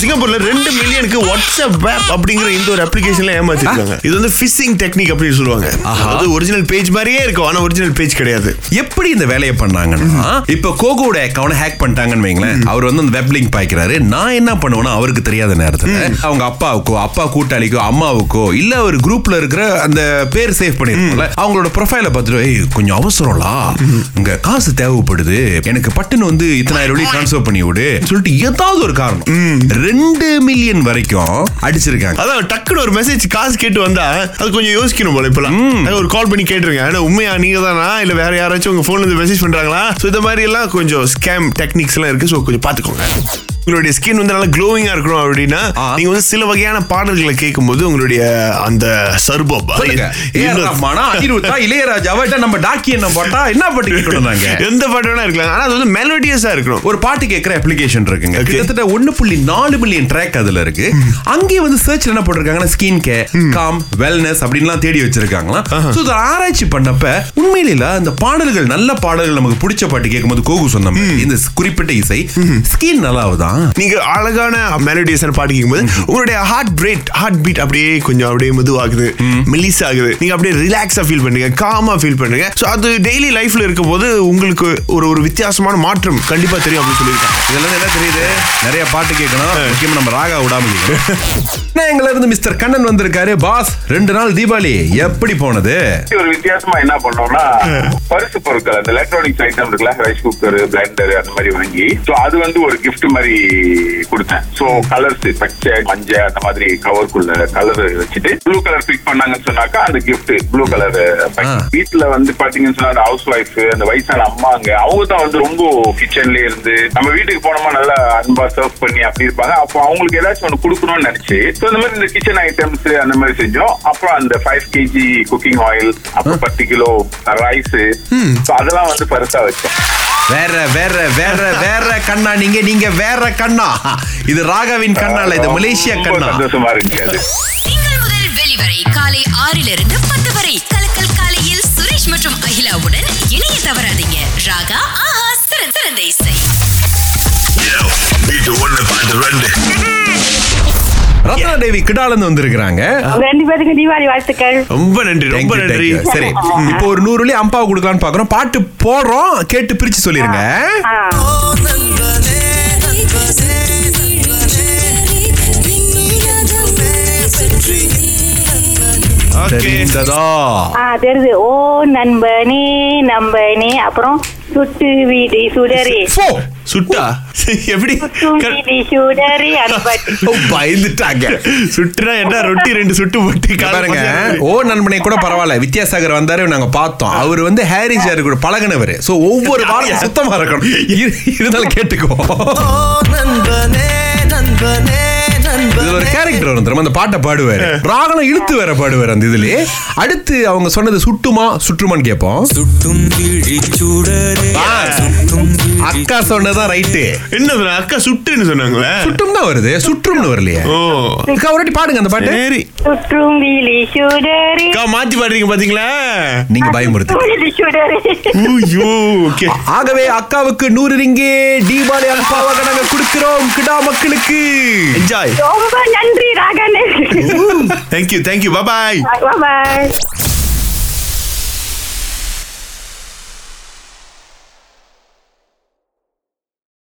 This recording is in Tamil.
சிங்கப்பூர்ல ரெண்டு மில்லியனுக்கு வாட்ஸ்அப் வேப் அப்படிங்கிற இந்த ஒரு அப்ளிகேஷன்ல ஏமாத்திருக்காங்க. இது வந்து ஃபிஷிங் டெக்னிக் அப்படின்னு சொல்லுவாங்க. அது ஒரிஜினல் பேஜ் மாதிரியே இருக்கும் ஆனா ஒரிஜினல் பேஜ் கிடையாது. எப்படி இந்த வேலையை பண்ணாங்கன்னா இப்ப கோகோட அக்கௌண்ட் ஹேக் பண்ணிட்டாங்கன்னு வைங்களேன் அவர் வந்து அந்த வெப் லிங்க் பாய்க்கிறாரு. நான் என்ன பண்ணுவேன்னா அவருக்கு தெரியாத நேரத்துல அவங்க அப்பாவுக்கோ அப்பா கூட்டாளிக்கோ அம்மாவுக்கோ இல்ல ஒரு குரூப்ல இருக்கிற அந்த பேர் சேவ் பண்ணிருக்கோம்ல அவங்களோட ப்ரொஃபைல பார்த்துட்டு "ஏய், கொஞ்சம் அவசரம்லா இங்க காசு தேவைப்படுது. எனக்கு பட்டுன்னு வந்து இத்தனாயிரம் வழி ட்ரான்ஸ்ஃபர் பண்ணி விடு. சொல்லிட்டு ஏதாவது ஒரு காரணம். ரெண்டு மில்லியன் வரைக்கும் அடிச்சிருக்காங்க. அதான் டக்குனு ஒரு மெசேஜ் காசு கேட்டு வந்தா அது கொஞ்சம் யோசிக்கணும் போல இப்பெல்லாம். ஒரு கால் பண்ணி கேட்டுருங்க. ஆனா உண்மையா நீங்க தானா இல்ல வேற யாராச்சும் உங்க போன்ல இருந்து மெசேஜ் பண்றாங்களா? சோ இந்த மாதிரி எல்லாம் கொஞ்சம் ஸ்கேம் டெக்னிக்ஸ் எல்லாம் இருக்கு. சோ கொஞ்சம் பாத்துக்கோங்க உங்களுடைய ஸ்கின் வந்து நல்லா க்ளோவிங்கா இருக்கணும் அப்படின்னா. நீங்க வந்து சில வகையான பாடல்களை கேட்கும்போது உங்களுடைய அந்த அனிருத்தா இளையராஜாவா நம்ம டாக்கி என்ன போட்டா என்ன பாட்டு கேட்கணும் நாங்க எந்த பாட்டு வேணா இருக்கலாம். ஆனா அது வந்து மெலோடியஸா இருக்கணும். ஒரு பாட்டு கேட்கிற அப்ளிகேஷன் இருக்குங்க. கிட்டத்தட்ட ஒன்னு புள்ளி நாலு மில்லியன் ட்ராக் அதுல இருக்கு. அங்கேயே வந்து சர்ச் என்ன போட்டிருக்காங்கன்னா ஸ்கின் கேர் காம் வெல்னஸ் அப்படின்லாம் தேடி வச்சிருக்காங்களா இதை ஆராய்ச்சி பண்ணப்ப உண்மையில அந்த பாடல்கள் நல்ல பாடல்கள் நமக்கு பிடிச்ச பாட்டு கேட்கும்போது கோகு சொன்ன இந்த குறிப்பிட்ட இசை ஸ்கின் நல்லாவுதான் நீங்க அழகான மெலோடியஸான பாட்டு கேட்கும்போது உங்களுடைய ஹார்ட் பிரேட் ஹார்ட் பீட் அப்படியே கொஞ்சம் அப்படியே மெதுவாகுது மெலிஸ் ஆகுது நீங்க அப்படியே ரிலாக்ஸா ஃபீல் பண்றீங்க காமா ஃபீல் பண்றீங்க ஸோ அது டெய்லி லைஃப்ல இருக்கும்போது உங்களுக்கு ஒரு ஒரு வித்தியாசமான மாற்றம் கண்டிப்பா தெரியும் அப்படின்னு சொல்லியிருக்காங்க. இதுல இருந்து என்ன தெரியுது? நிறைய பாட்டு கேட்கணும். முக்கியமா நம்ம ராகா விடாம எங்களை இருந்து மிஸ்டர் கண்ணன் வந்திருக்காரு. பாஸ் ரெண்டு நாள் தீபாவளி எப்படி போனது? ஒரு வித்தியாசமா என்ன பண்ணோம்னா பரிசு பொருட்கள் அந்த எலக்ட்ரானிக்ஸ் ஐட்டம் இருக்குல்ல ரைஸ் குக்கர் பிளெண்டர் அந்த மாதிரி வாங்கி சோ அது வந்து ஒரு gift மாதிரி கொடுத்தேன். சோ கலர்ஸ் பச்சை மஞ்சள் அந்த மாதிரி கவர்க்குள்ள கலர் வச்சுட்டு ப்ளூ கலர் பிக் பண்ணாங்கன்னு சொன்னாக்கா அந்த gift. Blue colour. வீட்டுல வந்து பாத்தீங்கன்னு சொன்னா ஹவுஸ் ஒய்ஃப் அந்த வயசான அம்மாங்க அவங்க தான் வந்து ரொம்ப கிச்சன்லயே இருந்து நம்ம வீட்டுக்கு போனோமா நல்லா அன்பா சர்வ் பண்ணி அப்படி இருப்பாங்க. அப்போ அவங்களுக்கு ஏதாச்சும் ஒன்று கொடுக்கணும்னு நினைச்சு ஸோ இந்த மாதிரி இந்த கிச்சன் ஐட்டம்ஸ் அந்த மாதிரி செஞ்சோம். அப்புறம் அந்த ஃபைவ் கேஜி குக்கிங் ஆயில் அப்புறம் பத்து கிலோ ரைஸ் அதெல்லாம் வந்து பரிசா வச்சோம். வேற வேற வேற வேற கண்ணா. நீங்க நீங்க வேற கண்ணா. இது ராகாவின் கண்ணா இல்ல இது மலேசியா கண்ணா. சந்தோஷமா அது. திங்கள் முதல் வெளிவரை காலை ஆறிலிருந்து பத்து வரை. கலக்கல் காலையில் சுரேஷ் மற்றும் அகிலாவுடன் இணைய தவறாதீங்க. ராகா தேவி கிடாலந்து வந்திருக்கிறாங்க. ரெண்டு பேருக்கு தீபாவளி வாழ்த்துக்கள். ரொம்ப நன்றி ரொம்ப நன்றி. சரி இப்போ ஒரு நூறு வழி அம்பாவை கொடுக்கலாம்னு பாக்குறோம். பாட்டு போடுறோம் கேட்டு பிரிச்சு சொல்லிருங்க. தெரியுது ஓ நண்பனே நம்பனே அப்புறம் சுட்டு வீதி சுடரே. சுட்டா? எப்படி? பயந்துட்டாங்க. சுட்டுனா என்ன? ரொட்டி ரெண்டு சுட்டு போட்டு இங்க கால் பாருங்க. பசியாது. ஓ நண்பனை கூட பரவாயில்ல. வித்யாசாகர் வந்தாரு நாங்க பார்த்தோம். அவர் வந்து ஹாரி சார் கூட பழகினவர். சோ ஒவ்வொரு வாரம் சுத்தமா இருக்கணும். இரு- இருந்தாலும் கேட்டுக்கோ. நண்பனே நண்பனே. இதுல ஒரு கேரக்டர் வரும் தெரியுமா? அந்த பாட்டை பாடுவாரு. ராகனம் இழுத்து வேற பாடுவாரு அந்த இதுல அடுத்து அவங்க சொன்னது சுட்டுமா சுற்றுமான்னு கேட்போம். சுட்டும் விழிச்சூடரே ஆ. சுட்டும் விழி- அக்கா சொன்னதான் ரைட்டு. என்ன? அக்கா சுட்டுன்னு சொன்னாங்களே? சுட்டும் தான் வருது. சுற்றும்னு வரலையே. ஓ. அக்கா ஒரு வாட்டி பாடுங்க அந்த பாட்டு. சரி. சுற்றும் சுடரே. அக்கா மாத்தி பாடுறீங்க பாத்தீங்களா? நீங்க பயமுறுத்து. ஆகவே அக்காவுக்கு நூறு ரிங்கே தீபாவளி அல்பாவாக கொடுக்கிறோம். கிடா மக்களுக்கு. என்ஜாய் ரொம்ப நன்றி ராகனே. தேங்க்யூ தேங்க்யூ பாய் பாய்